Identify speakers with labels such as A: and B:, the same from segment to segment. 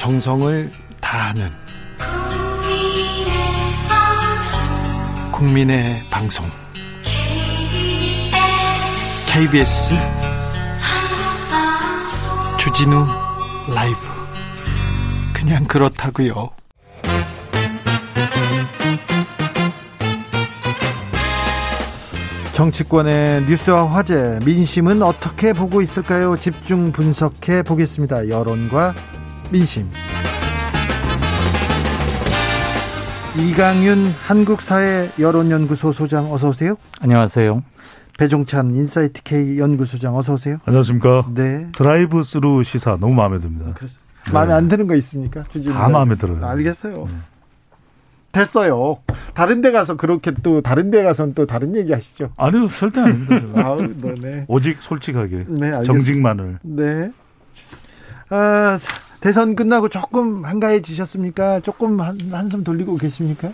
A: 정성을 다하는 국민의 방송 KBS 주진우 라이브 그냥 그렇다고요. 정치권의 뉴스와 화제, 민심은 어떻게 보고 있을까요? 집중 분석해 보겠습니다. 여론과 민심. 이강윤 한국사회 여론연구소 소장 어서 오세요.
B: 안녕하세요.
A: 배종찬 인사이트 K 연구소장 어서 오세요.
C: 안녕하십니까.
A: 네.
C: 드라이브 스루 시사 너무 마음에 듭니다.
A: 그래서 네. 마음에 안 드는 거 있습니까?
C: 다 마음에 들어요.
A: 알겠어요. 네. 됐어요. 다른 데 가서 그렇게 또 다른 데 가서는 또 다른 얘기 하시죠.
C: 아니요, 절대 아닙니다.
A: 아우, 네.
C: 오직 솔직하게.
A: 네,
C: 정직만을.
A: 네. 아, 대선 끝나고 조금 한가해지셨습니까? 조금 한, 한숨 돌리고 계십니까?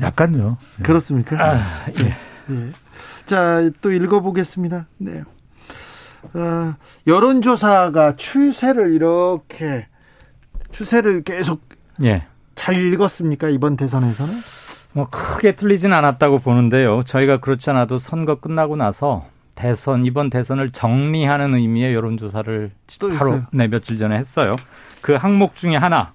C: 약간요.
A: 네. 그렇습니까? 아, 예. 네. 자, 또 읽어보겠습니다. 네. 어, 여론조사가 추세를 이렇게 추세를 계속 예. 잘 읽었습니까 이번 대선에서는?
B: 뭐 크게 틀리진 않았다고 보는데요. 저희가 그렇지 않아도 선거 끝나고 나서 대선 이번 대선을 정리하는 의미의 여론조사를 바로 네 며칠 전에 했어요. 그 항목 중에 하나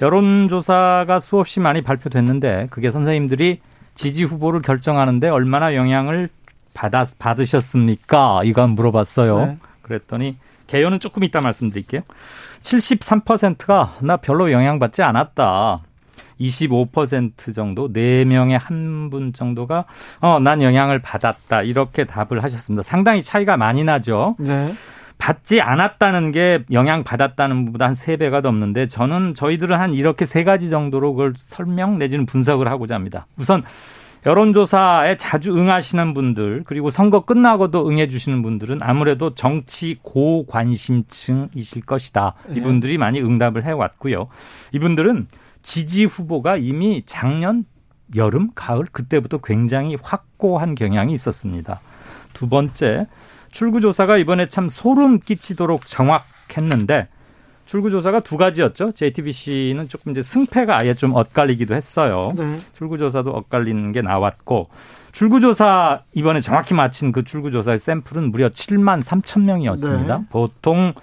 B: 여론조사가 수없이 많이 발표됐는데 그게 선생님들이 지지 후보를 결정하는데 얼마나 영향을 받아, 받으셨습니까? 이거 물어봤어요. 네. 그랬더니 개요는 조금 이따 말씀드릴게요. 73%가 나 별로 영향받지 않았다. 25% 정도, 4명의 한 분 정도가, 어, 난 영향을 받았다. 이렇게 답을 하셨습니다. 상당히 차이가 많이 나죠. 네. 받지 않았다는 게 영향 받았다는 것보다 한 3배가 넘는데 저는 저희들은 한 이렇게 세 가지 정도로 그걸 설명 내지는 분석을 하고자 합니다. 우선 여론조사에 자주 응하시는 분들 그리고 선거 끝나고도 응해 주시는 분들은 아무래도 정치 고관심층이실 것이다. 네. 이분들이 많이 응답을 해왔고요. 이분들은 지지 후보가 이미 작년 여름, 가을 그때부터 굉장히 확고한 경향이 있었습니다. 두 번째, 출구조사가 이번에 참 소름 끼치도록 정확했는데 출구조사가 두 가지였죠. JTBC는 조금 이제 승패가 아예 좀 엇갈리기도 했어요. 네. 출구조사도 엇갈리는 게 나왔고 출구조사 이번에 정확히 마친 그 출구조사의 샘플은 무려 7만 3천 명이었습니다. 네. 보통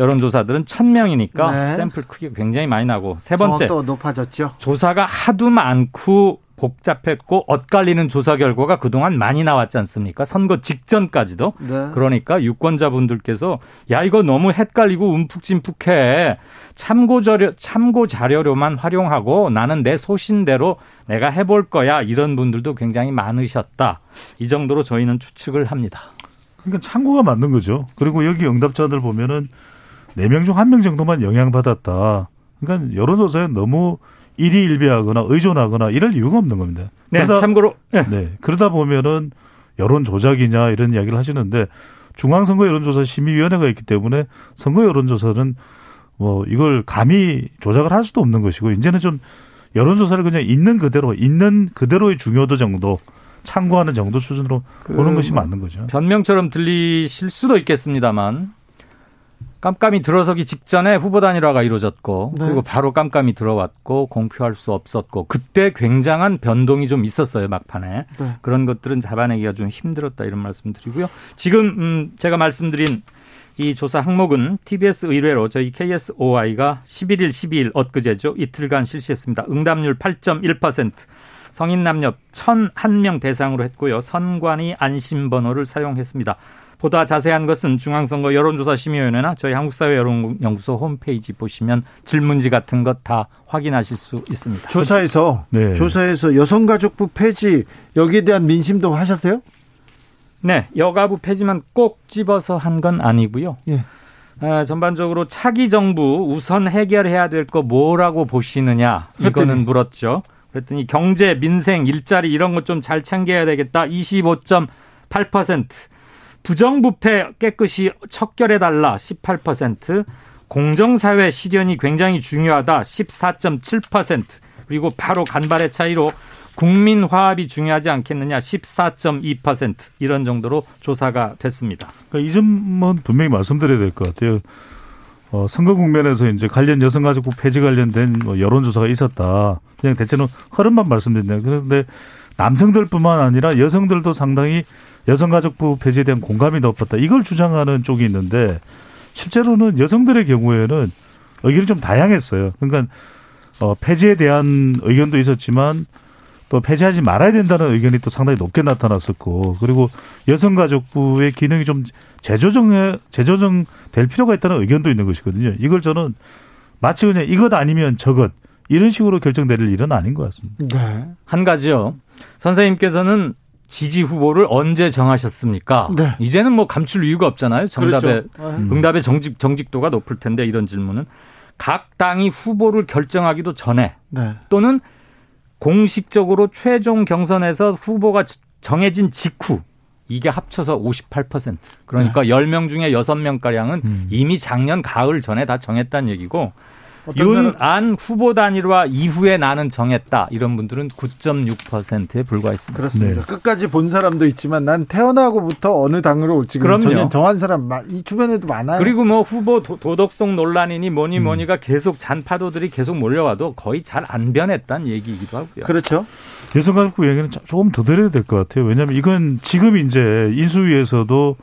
B: 여론조사들은 1000명이니까 네. 샘플 크기가 굉장히 많이 나고 세 번째
A: 또 높아졌죠.
B: 조사가 하도 많고 복잡했고 엇갈리는 조사 결과가 그동안 많이 나왔지 않습니까? 선거 직전까지도. 네. 그러니까 유권자분들께서 야 이거 너무 헷갈리고 움푹짐푹해. 참고 자료 참고 자료로만 활용하고 나는 내 소신대로 내가 해볼 거야. 이런 분들도 굉장히 많으셨다. 이 정도로 저희는 추측을 합니다.
C: 그러니까 참고가 맞는 거죠. 그리고 여기 응답자들 보면은 네 명 중 한 명 정도만 영향받았다. 그러니까 여론조사에 너무 일희일비하거나 의존하거나 이럴 이유가 없는 겁니다.
B: 네, 그러다, 참고로
C: 네. 네. 그러다 보면은 여론 조작이냐 이런 이야기를 하시는데 중앙선거 여론조사 심의위원회가 있기 때문에 선거 여론조사는 뭐 이걸 감히 조작을 할 수도 없는 것이고 이제는 좀 여론조사를 그냥 있는 그대로 있는 그대로의 중요도 정도 참고하는 정도 수준으로 그 보는 것이 맞는 거죠.
B: 변명처럼 들리실 수도 있겠습니다만 깜깜이 들어서기 직전에 후보 단일화가 이루어졌고 네. 그리고 바로 깜깜이 들어왔고 공표할 수 없었고 그때 굉장한 변동이 좀 있었어요 막판에 네. 그런 것들은 잡아내기가 좀 힘들었다 이런 말씀드리고요 지금 음 제가 말씀드린 이 조사 항목은 TBS 의뢰로 저희 KSOI가 11일, 12일 엊그제죠 이틀간 실시했습니다. 응답률 8.1%. 성인 남녀 1,001명 대상으로 했고요. 선관위 안심번호를 사용했습니다. 보다 자세한 것은 중앙선거 여론조사 심의위원회나 저희 한국사회 여론연구소 홈페이지 보시면 질문지 같은 것 다 확인하실 수 있습니다.
A: 조사에서 네. 조사에서 여성가족부 폐지 여기에 대한 민심도 하셨어요?
B: 네, 여가부 폐지만 꼭 집어서 한 건 아니고요. 예. 아, 전반적으로 차기 정부 우선 해결해야 될 거 뭐라고 보시느냐 이거는. 물었죠. 그랬더니 경제, 민생, 일자리 이런 것 좀 잘 챙겨야 되겠다. 25.8%. 부정부패 깨끗이 척결해달라 18%, 공정사회 실현이 굉장히 중요하다 14.7%, 그리고 바로 간발의 차이로 국민 화합이 중요하지 않겠느냐 14.2% 이런 정도로 조사가 됐습니다.
C: 그러니까 이 점은 분명히 말씀드려야 될 것 같아요. 어, 선거 국면에서 이제 관련 여성가족부 폐지 관련된 뭐 여론조사가 있었다. 그냥 대체는 흐름만 말씀드리네요. 그런데 남성들뿐만 아니라 여성들도 상당히 여성가족부 폐지에 대한 공감이 높았다. 이걸 주장하는 쪽이 있는데 실제로는 여성들의 경우에는 의견이 좀 다양했어요. 그러니까 어, 폐지에 대한 의견도 있었지만 또 폐지하지 말아야 된다는 의견이 또 상당히 높게 나타났었고 그리고 여성가족부의 기능이 좀 재조정해 재조정 될 필요가 있다는 의견도 있는 것이거든요. 이걸 저는 마치 그냥 이것 아니면 저것 이런 식으로 결정될 일은 아닌 것 같습니다.
B: 네. 한 가지요. 선생님께서는 지지 후보를 언제 정하셨습니까? 네. 이제는 뭐 감출 이유가 없잖아요. 정답의 그렇죠. 음. 응답의 정직 정직도가 높을 텐데 이런 질문은 각 당이 후보를 결정하기도 전에 네. 또는 공식적으로 최종 경선에서 후보가 정해진 직후 이게 합쳐서 58%. 그러니까 네. 10명 중에 6명가량은 음. 이미 작년 가을 전에 다 정했다는 얘기고 윤 안 후보 단일화 이후에 나는 정했다. 이런 분들은 9.6%에 불과했습니다.
A: 그렇습니다. 네. 끝까지 본 사람도 있지만 난 태어나고부터 어느 당으로 지금 그럼요. 정한 사람 이 주변에도 많아요.
B: 그리고 뭐 후보 도, 덕성 논란이니 뭐니 음. 뭐니가 음. 계속 잔파도들이 계속 몰려와도 거의 잘 안 변했다는 얘기이기도 하고요.
A: 그렇죠.
C: 여성가족부 얘기는 조금 더 드려야 될 것 같아요. 왜냐하면 이건 지금 이제 인수위에서도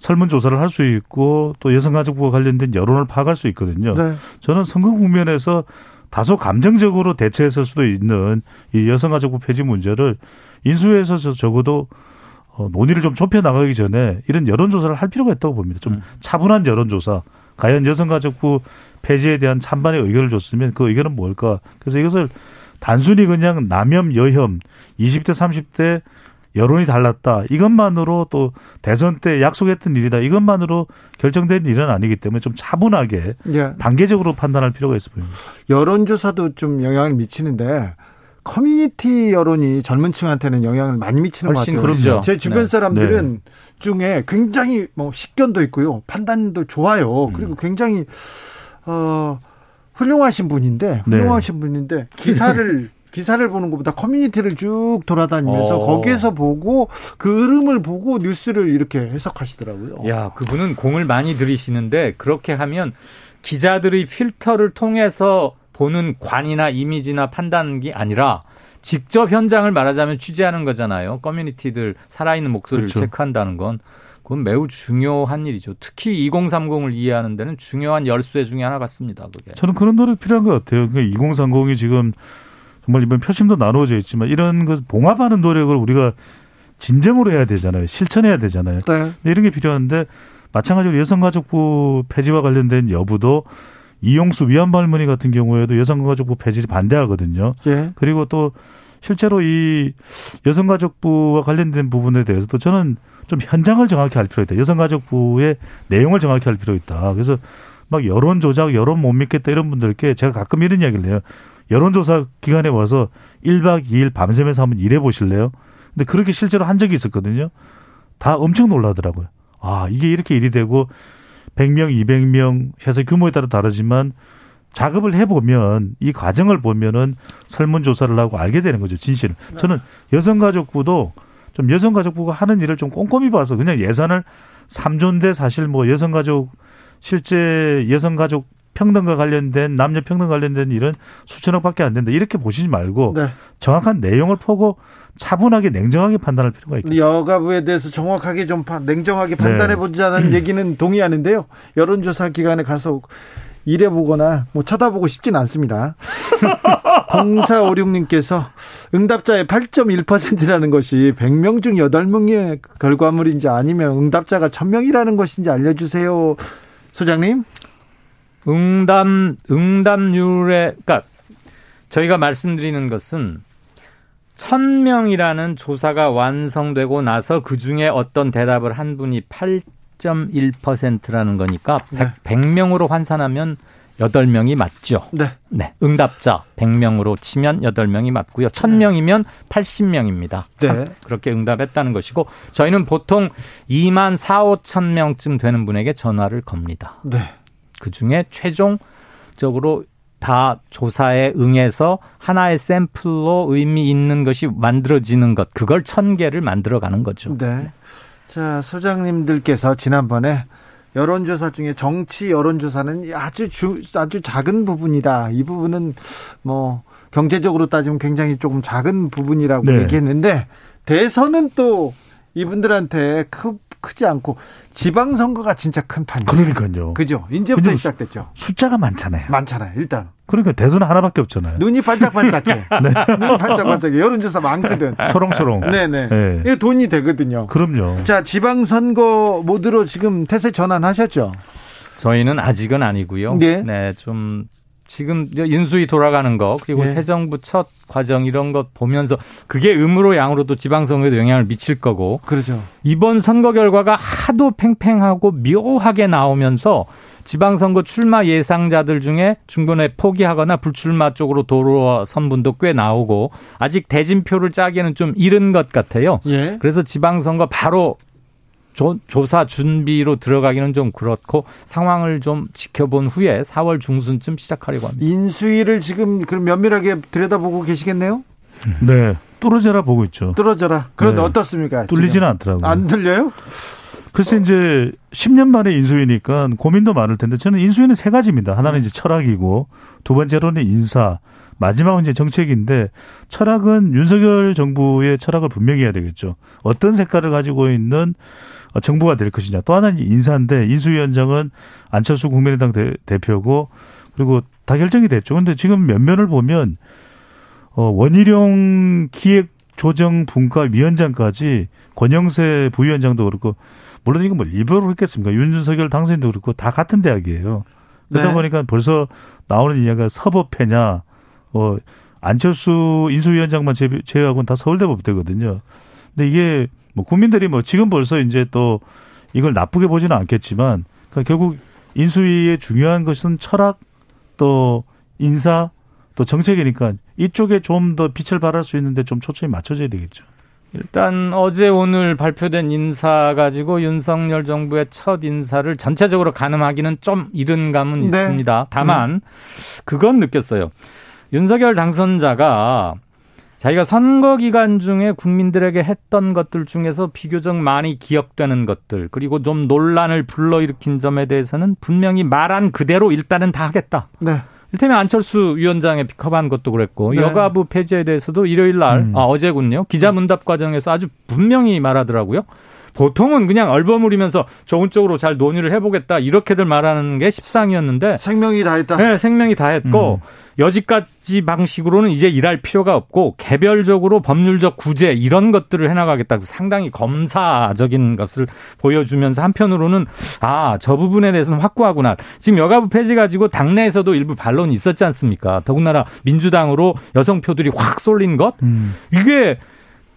C: 설문조사를 할 수 있고 또 여성가족부와 관련된 여론을 파악할 수 있거든요. 네. 저는 선거 국면에서 다소 감정적으로 대처했을 수도 있는 이 여성가족부 폐지 문제를 인수위에서 적어도 어, 논의를 좀 좁혀 나가기 전에 이런 여론조사를 할 필요가 있다고 봅니다. 좀 음. 차분한 여론조사. 과연 여성가족부 폐지에 대한 찬반의 의견을 줬으면 그 의견은 뭘까? 그래서 이것을 단순히 그냥 남염, 여혐, 20대, 30대 여론이 달랐다. 이것만으로 또 대선 때 약속했던 일이다. 이것만으로 결정된 일은 아니기 때문에 좀 차분하게 예. 단계적으로 판단할 필요가 있어 보입니다.
A: 여론조사도 좀 영향을 미치는데 커뮤니티 여론이 젊은 층한테는 영향을 많이 미치는 것 같아요. 그렇죠. 제 주변 네. 사람들은 네. 중에 굉장히 뭐 식견도 있고요. 판단도 좋아요. 음. 그리고 굉장히 어 훌륭하신 분인데 네. 훌륭하신 네. 분인데 기사를 기사를 보는 것보다 커뮤니티를 쭉 돌아다니면서 어. 거기에서 보고 그 흐름을 보고 뉴스를 이렇게 해석하시더라고요.
B: 야, 그분은 공을 많이 들이시는데 그렇게 하면 기자들의 필터를 통해서 보는 관이나 이미지나 판단이 아니라 직접 현장을 말하자면 취재하는 거잖아요. 커뮤니티들 살아있는 목소리를 그렇죠. 체크한다는 건 그건 매우 중요한 일이죠. 특히 2030을 이해하는 데는 중요한 열쇠 중에 하나 같습니다. 그게.
C: 저는 그런 노력 필요한 것 같아요. 그러니까 2030이 지금 정말 이번 표심도 나누어져 있지만 이런 것 봉합하는 노력을 우리가 진정으로 해야 되잖아요. 실천해야 되잖아요. 네. 이런 게 필요한데 마찬가지로 여성가족부 폐지와 관련된 여부도 이용수 위안부 할머니 같은 경우에도 여성가족부 폐지를 반대하거든요. 예. 그리고 또 실제로 이 여성가족부와 관련된 부분에 대해서도 저는 좀 현장을 정확히 할 필요가 있다. 여성가족부의 내용을 정확히 할 필요가 있다. 그래서 막 여론 조작, 여론 못 믿겠다 이런 분들께 제가 가끔 이런 이야기를 해요. 여론조사 기관에 와서 1박 2일 밤새면서 한번 일해 보실래요? 근데 그렇게 실제로 한 적이 있었거든요. 다 엄청 놀라더라고요. 아, 이게 이렇게 일이 되고 100명, 200명 해서 규모에 따라 다르지만 작업을 해보면 이 과정을 보면은 설문조사를 하고 알게 되는 거죠, 진실을. 저는 여성가족부도 좀 여성가족부가 하는 일을 좀 꼼꼼히 봐서 그냥 예산을 3조인데 사실 뭐 여성가족 실제 여성가족 평등과 관련된 남녀 평등 관련된 일은 수천억밖에 안 된다. 이렇게 보시지 말고 네. 정확한 내용을 보고 차분하게 냉정하게 판단할 필요가 있겠죠.
A: 여가부에 대해서 정확하게 좀 냉정하게 판단해 보자는 네. 얘기는 동의하는데요. 여론조사 기관에 가서 일해보거나 뭐 쳐다보고 싶진 않습니다. 0456님께서 응답자의 8.1%라는 것이 100명 중 8명의 결과물인지 아니면 응답자가 1000명이라는 것인지 알려주세요. 소장님?
B: 응답 응답률에 그러니까 저희가 말씀드리는 것은 천명이라는 조사가 완성되고 나서 그 중에 어떤 대답을 한 분이 8.1%라는 거니까 네. 100, 명으로 환산하면 8명이 맞죠. 네. 네. 응답자 100명으로 치면 8명이 맞고요. 1000명이면 80명입니다. 네. 그렇게 응답했다는 것이고 저희는 보통 2만 4, 5천 명쯤 되는 분에게 전화를 겁니다. 네. 그 중에 최종적으로 다 조사에 응해서 하나의 샘플로 의미 있는 것이 만들어지는 것, 그걸 천 개를 만들어 가는 거죠.
A: 네. 자, 소장님들께서 지난번에 여론조사 중에 정치 여론조사는 아주 주, 아주 작은 부분이다. 이 부분은 뭐 경제적으로 따지면 굉장히 조금 작은 부분이라고 네. 얘기했는데 대선은 또 이분들한테 크, 크지 않고 지방 선거가 진짜 큰 판이에요.
C: 그러니까요.
A: 그죠? 이제부터 시작됐죠.
C: 숫자가 많잖아요.
A: 많잖아요. 일단.
C: 그러니까 대선 하나밖에 없잖아요.
A: 눈이 반짝반짝해. 네. 눈이 반짝반짝해. 여론조사 많거든.
C: 초롱초롱.
A: 네네. 네. 이게 돈이 되거든요.
C: 그럼요.
A: 자, 지방 선거 모드로 지금 태세 전환하셨죠?
B: 저희는 아직은 아니고요. 네. 네, 좀 지금 인수위 돌아가는 거 그리고 네. 새 정부 첫 과정 이런 것 보면서 그게 음으로 양으로도 지방선거에도 영향을 미칠 거고.
A: 그렇죠.
B: 이번 선거 결과가 하도 팽팽하고 묘하게 나오면서 지방선거 출마 예상자들 중에 중간에 포기하거나 불출마 쪽으로 돌아선 분도 꽤 나오고 아직 대진표를 짜기에는 좀 이른 것 같아요. 예. 그래서 지방선거 바로 조, 조사 준비로 들어가기는 좀 그렇고 상황을 좀 지켜본 후에 4월 중순쯤 시작하려고 합니다.
A: 인수위를 지금 그럼 면밀하게 들여다보고 계시겠네요?
C: 네. 뚫어져라 보고 있죠.
A: 뚫어져라. 그런데 네. 어떻습니까?
C: 뚫리지는 않더라고요.
A: 안 들려요?
C: 글쎄 이제 10년 만에 인수위니까 고민도 많을 텐데 저는 인수위는 세 가지입니다. 하나는 이제 철학이고 두 번째로는 인사, 마지막은 이제 정책인데 철학은 윤석열 정부의 철학을 분명히 해야 되겠죠. 어떤 색깔을 가지고 있는 어, 정부가 될 것이냐. 또 하나는 인사인데 인수위원장은 안철수 국민의당 대, 표고 그리고 다 결정이 됐죠. 근데 지금 면면을 보면 어 원희룡 기획 조정 분과 위원장까지 권영세 부위원장도 그렇고 물론 이건 뭐 리버로 했겠습니까? 윤석열 당선인도 그렇고 다 같은 대학이에요. 그러다 네. 보니까 벌써 나오는 이야기가 서법회냐, 뭐 안철수 인수위원장만 제외하고는 다 서울대 법대거든요. 근데 이게 뭐 국민들이 뭐 지금 벌써 이제 또 이걸 나쁘게 보지는 않겠지만 그러니까 결국 인수위의 중요한 것은 철학 또 인사 또 정책이니까 이쪽에 좀 더 빛을 발할 수 있는데 좀 초점이 맞춰져야 되겠죠.
B: 일단 어제 오늘 발표된 인사 가지고 윤석열 정부의 첫 인사를 전체적으로 가늠하기는 좀 이른 감은 네. 있습니다. 다만 음. 그건 느꼈어요. 윤석열 당선자가 자기가 선거 기간 중에 국민들에게 했던 것들 중에서 비교적 많이 기억되는 것들 그리고 좀 논란을 불러일으킨 점에 대해서는 분명히 말한 그대로 일단은 다 하겠다. 네. 일테면 안철수 위원장의 픽업한 것도 그랬고 네. 여가부 폐지에 대해서도 일요일 날 음. 아, 어제군요 기자 문답 과정에서 아주 분명히 말하더라고요. 보통은 그냥 얼버무리면서 좋은 쪽으로 잘 논의를 해보겠다 이렇게들 말하는 게 십상이었는데
A: 생명이 다했다.
B: 네, 생명이 다했고 음. 여지까지 방식으로는 이제 일할 필요가 없고 개별적으로 법률적 구제 이런 것들을 해나가겠다. 상당히 검사적인 것을 보여주면서 한편으로는 아 저 부분에 대해서는 확고하구나. 지금 여가부 폐지 가지고 당내에서도 일부 반론이 있었지 않습니까? 더군다나 민주당으로 여성표들이 확 쏠린 것 음. 이게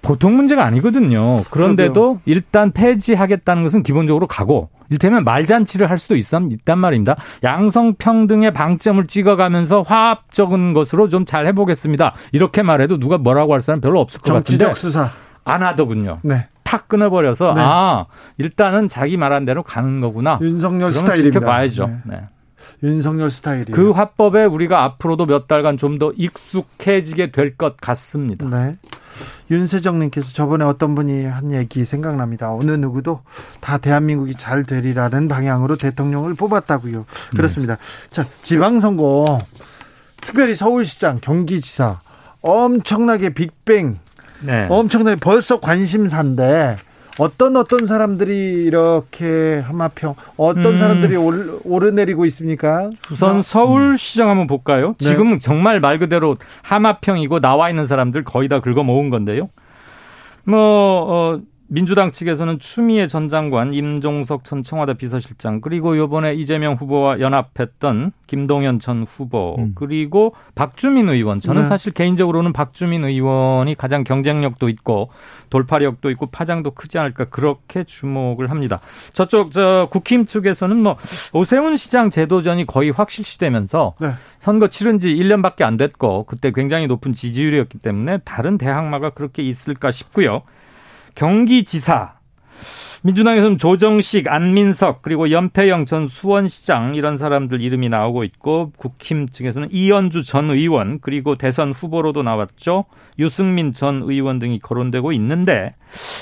B: 보통 문제가 아니거든요. 그런데도 그러게요. 일단 폐지하겠다는 것은 기본적으로 가고 일테면 말잔치를 할 수도 있, 있단 말입니다. 양성평등의 방점을 찍어가면서 화합적인 것으로 좀 잘 해보겠습니다. 이렇게 말해도 누가 뭐라고 할 사람 별로 없을 것 같은데.
A: 정치적 수사.
B: 안 하더군요. 네. 탁 끊어버려서 네. 아 일단은 자기 말한 대로 가는 거구나.
A: 윤석열 스타일입니다.
B: 지켜봐야죠. 네. 네.
A: 윤석열 스타일이
B: 그 화법에 우리가 앞으로도 몇 달간 좀 더 익숙해지게 될 것 같습니다.
A: 네. 윤세정님께서 저번에 어떤 분이 한 얘기 생각납니다. 어느 누구도 다 대한민국이 잘 되리라는 방향으로 대통령을 뽑았다고요. 그렇습니다. 네. 자, 지방선거 특별히 서울시장, 경기지사 엄청나게 빅뱅, 네. 엄청나게 벌써 관심사인데 어떤 어떤 사람들이 이렇게 하마평 어떤 음. 사람들이 오르내리고 있습니까?
B: 우선 서울시장 한번 볼까요? 네. 지금 정말 말 그대로 하마평이고 나와 있는 사람들 거의 다 긁어 모은 건데요. 뭐 어, 민주당 측에서는 추미애 전 장관, 임종석 전 청와대 비서실장, 그리고 요번에 이재명 후보와 연합했던 김동연 전 후보, 음. 그리고 박주민 의원. 저는 네. 사실 개인적으로는 박주민 의원이 가장 경쟁력도 있고 돌파력도 있고 파장도 크지 않을까 그렇게 주목을 합니다. 저쪽 저 국힘 측에서는 뭐 오세훈 시장 제도전이 거의 확실시되면서 네. 선거 치른 지 1년밖에 안 됐고 그때 굉장히 높은 지지율이었기 때문에 다른 대항마가 그렇게 있을까 싶고요. 경기지사 민주당에서는 조정식, 안민석, 그리고 염태영 전 수원시장 이런 사람들 이름이 나오고 있고 국힘 측에서는 이현주 전 의원 그리고 대선 후보로도 나왔죠. 유승민 전 의원 등이 거론되고 있는데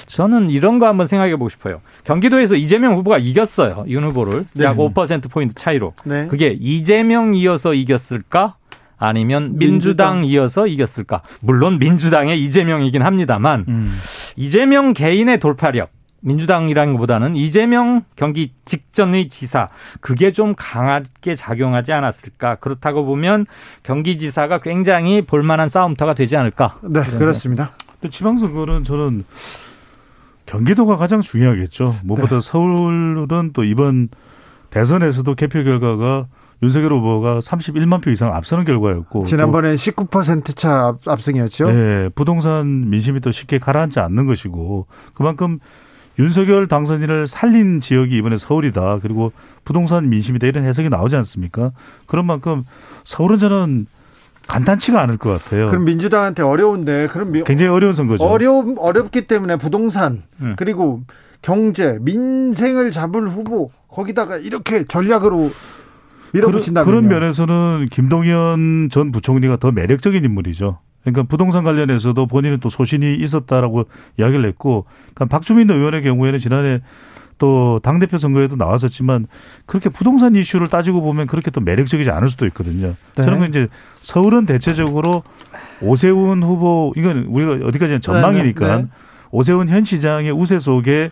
B: 저는 이런 거 한번 생각해 보고 싶어요. 경기도에서 이재명 후보가 이겼어요. 윤 후보를 네. 약 5%포인트 차이로. 네. 그게 이재명 이어서 이겼을까? 아니면 민주당, 민주당 이어서 이겼을까? 물론 민주당의 이재명이긴 합니다만 음. 이재명 개인의 돌파력 민주당이라는 것보다는 이재명 경기 직전의 지사 그게 좀 강하게 작용하지 않았을까 그렇다고 보면 경기지사가 굉장히 볼만한 싸움터가 되지 않을까
A: 네 그렇습니다.
C: 근데 지방선거는 저는 경기도가 가장 중요하겠죠. 무엇보다 네. 서울은 또 이번 대선에서도 개표 결과가 윤석열 후보가 31만 표 이상 앞서는 결과였고
A: 지난번에 19%차 앞승이었죠.
C: 네, 부동산 민심이 또 쉽게 가라앉지 않는 것이고 그만큼 윤석열 당선인을 살린 지역이 이번에 서울이다. 그리고 부동산 민심이다 이런 해석이 나오지 않습니까? 그런 만큼 서울은 저는 간단치가 않을 것 같아요.
A: 그럼 민주당한테 어려운데 그럼
C: 굉장히 어려운 선거죠.
A: 어려 어렵기 때문에 부동산 음. 그리고 경제 민생을 잡을 후보 거기다가 이렇게 전략으로 밀어붙인다
C: 그런 면에서는 김동연 전 부총리가 더 매력적인 인물이죠. 그러니까 부동산 관련해서도 본인은 또 소신이 있었다라고 이야기를 했고, 그러니까 박주민 의원의 경우에는 지난해 또 당대표 선거에도 나왔었지만 그렇게 부동산 이슈를 따지고 보면 그렇게 또 매력적이지 않을 수도 있거든요. 네. 저는 이제 서울은 대체적으로 오세훈 후보, 이건 우리가 어디까지나 전망이니까 네, 네, 네. 오세훈 현 시장의 우세 속에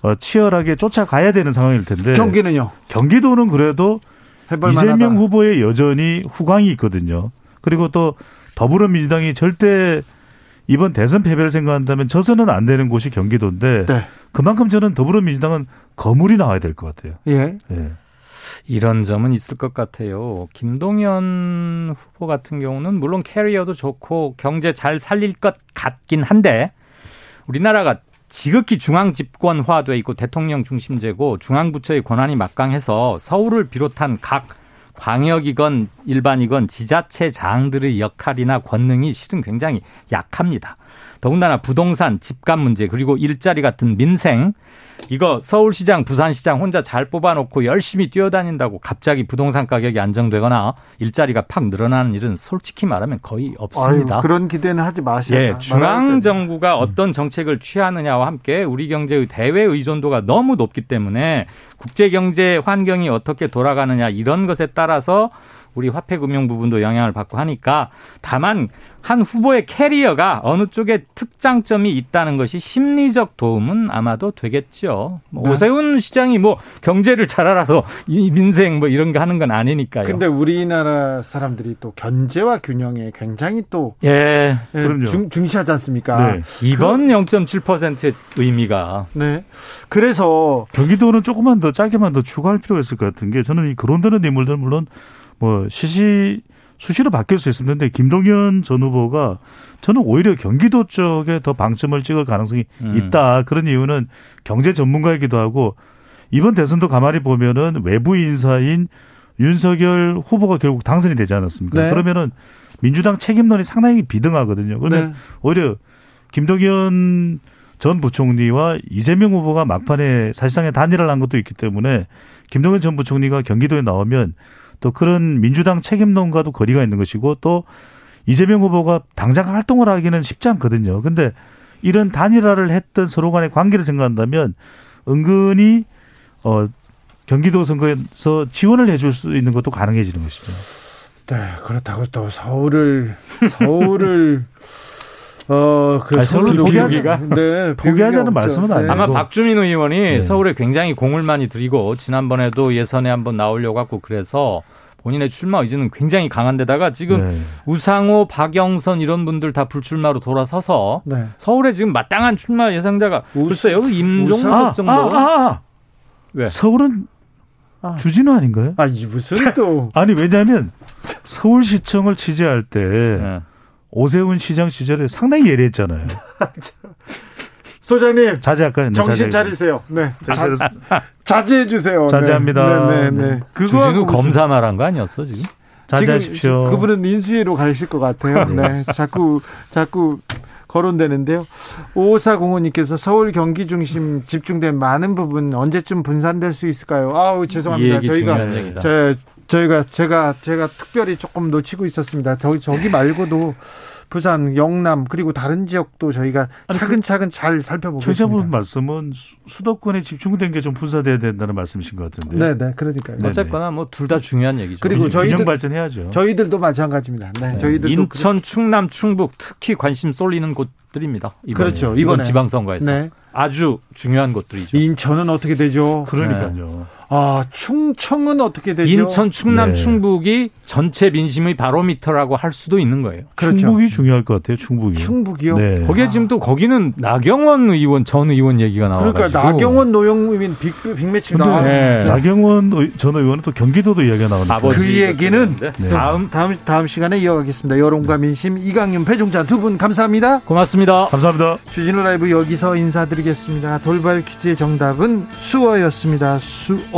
C: 어, 치열하게 쫓아가야 되는 상황일 텐데.
A: 경기는요?
C: 경기도는 그래도 이재명 후보의 여전히 후광이 있거든요. 그리고 또 더불어민주당이 절대 이번 대선 패배를 생각한다면 져서는 안 되는 곳이 경기도인데 네. 그만큼 저는 더불어민주당은 거물이 나와야 될 것 같아요.
A: 예. 예.
B: 이런 점은 있을 것 같아요. 김동연 후보 같은 경우는 물론 캐리어도 좋고 경제 잘 살릴 것 같긴 한데 우리나라가 지극히 중앙 집권화돼 있고 대통령 중심제고 중앙 부처의 권한이 막강해서 서울을 비롯한 각 광역이건 일반이건 지자체 장들의 역할이나 권능이 실은 굉장히 약합니다. 더군다나 부동산, 집값 문제 그리고 일자리 같은 민생 이거 서울시장, 부산시장 혼자 잘 뽑아놓고 열심히 뛰어다닌다고 갑자기 부동산 가격이 안정되거나 일자리가 팍 늘어나는 일은 솔직히 말하면 거의 없습니다.
A: 아유, 그런 기대는 하지 마세요.
B: 예, 중앙 정부가 어떤 정책을 취하느냐와 함께 우리 경제의 대외 의존도가 너무 높기 때문에 국제 경제 환경이 어떻게 돌아가느냐 이런 것에 따라서 우리 화폐 금융 부분도 영향을 받고 하니까 다만 한 후보의 캐리어가 어느 쪽에 특장점이 있다는 것이 심리적 도움은 아마도 되겠죠. 뭐 네. 오세훈 시장이 뭐 경제를 잘 알아서 이 민생 뭐 이런 거 하는 건 아니니까요.
A: 근데 우리나라 사람들이 또 견제와 균형에 굉장히 또
B: 예,
A: 예 중, 중시하지 않습니까? 네.
B: 이번 0.7%의 의미가
A: 네. 그래서
C: 경기도는 조금만 더 짧게만 더 추가할 필요가 있을 것 같은 게 저는 이 거론되는 인물들 물론 뭐 시시 수시로 바뀔 수 있었는데 김동연 전 후보가 저는 오히려 경기도 쪽에 더 방점을 찍을 가능성이 음. 있다. 그런 이유는 경제 전문가이기도 하고 이번 대선도 가만히 보면은 외부 인사인 윤석열 후보가 결국 당선이 되지 않았습니까? 네. 그러면은 민주당 책임론이 상당히 비등하거든요. 그런데 네. 오히려 김동연 전 부총리와 이재명 후보가 막판에 사실상의 단일화를 한 것도 있기 때문에 김동연 전 부총리가 경기도에 나오면 또 그런 민주당 책임론과도 거리가 있는 것이고 또 이재명 후보가 당장 활동을 하기는 쉽지 않거든요. 근데 이런 단일화를 했던 서로 간의 관계를 생각한다면 은근히 어 경기도 선거에서 지원을 해줄 수 있는 것도 가능해지는 것이죠.
A: 네, 그렇다고 또 서울을 서울을
C: 어, 그 서울 포기하기가 네, 포기하자는 말씀은 아니고
B: 아마 박주민 의원이 네. 서울에 굉장히 공을 많이 들이고 지난번에도 예선에 한번 나오려고 하고 그래서 본인의 출마 의지는 굉장히 강한데다가 지금 네. 우상호, 박영선 이런 분들 다 불출마로 돌아서서 네. 서울에 지금 마땅한 출마 예상자가 글쎄요 임종석 아, 정도. 아, 아, 아.
C: 왜? 서울은 아. 주진우 아닌가요?
A: 아, 이 무슨 또
C: 아니 왜냐하면 서울시청을 취재할 때. 네. 오세훈 시장 시절에 상당히 예리했잖아요.
A: 소장님
C: 자제할까요?
A: 네, 정신 차리세요. 네, 자제, 해 주세요.
C: 자제합니다.
B: 네, 네, 네. 그거 검사 말한 거 아니었어 지금?
C: 자제하십시오.
A: 그분은 인수위로 가실 것 같아요. 네, 자꾸 자꾸 거론되는데요. 오사공호님께서 서울 경기 중심 집중된 많은 부분 언제쯤 분산될 수 있을까요? 아우 죄송합니다. 저희가 저, 저희가 제가 제가 특별히 조금 놓치고 있었습니다. 저기 저기 말고도 부산, 영남 그리고 다른 지역도 저희가 차근차근 잘 살펴보고 있습니다.
C: 청자분 말씀은 수도권에 집중된 게 좀 분사돼야 된다는 말씀이신 것 같은데.
A: 네, 네, 그러니까요.
B: 어쨌거나 뭐 둘 다 중요한 얘기죠.
A: 그리고 저희들
C: 발전해야죠.
A: 저희들도 마찬가지입니다. 네, 네. 저희들
B: 인천, 충남, 충북 특히 관심 쏠리는 곳들입니다. 이번에.
A: 그렇죠.
B: 이번. 지방선거에서 네. 아주 중요한 곳들이죠.
A: 인천은 어떻게 되죠?
C: 그러니까요. 네.
A: 아, 충청은 어떻게 되죠?
B: 인천, 충남, 네. 충북이 전체 민심의 바로미터라고 할 수도 있는 거예요.
C: 그렇죠. 충북이 중요할 것 같아요. 충북이.
A: 충북이요?
B: 네. 거기에 지금 또 거기는 나경원 의원 전 의원 얘기가 나와요.
A: 그러니까 나경원 노영 의원 빅 빅매치입니다.
C: 네. 나경원 전 의원은 또 경기도도 이야기가 나오니까.
A: 그 얘기는 네. 다음 다음 다음 시간에 이어가겠습니다. 여론과 민심 이강윤 배종찬 두 분 감사합니다.
B: 고맙습니다.
C: 감사합니다.
A: 주진우 라이브 여기서 인사드리겠습니다. 돌발 퀴즈의 정답은 수어였습니다. 수어.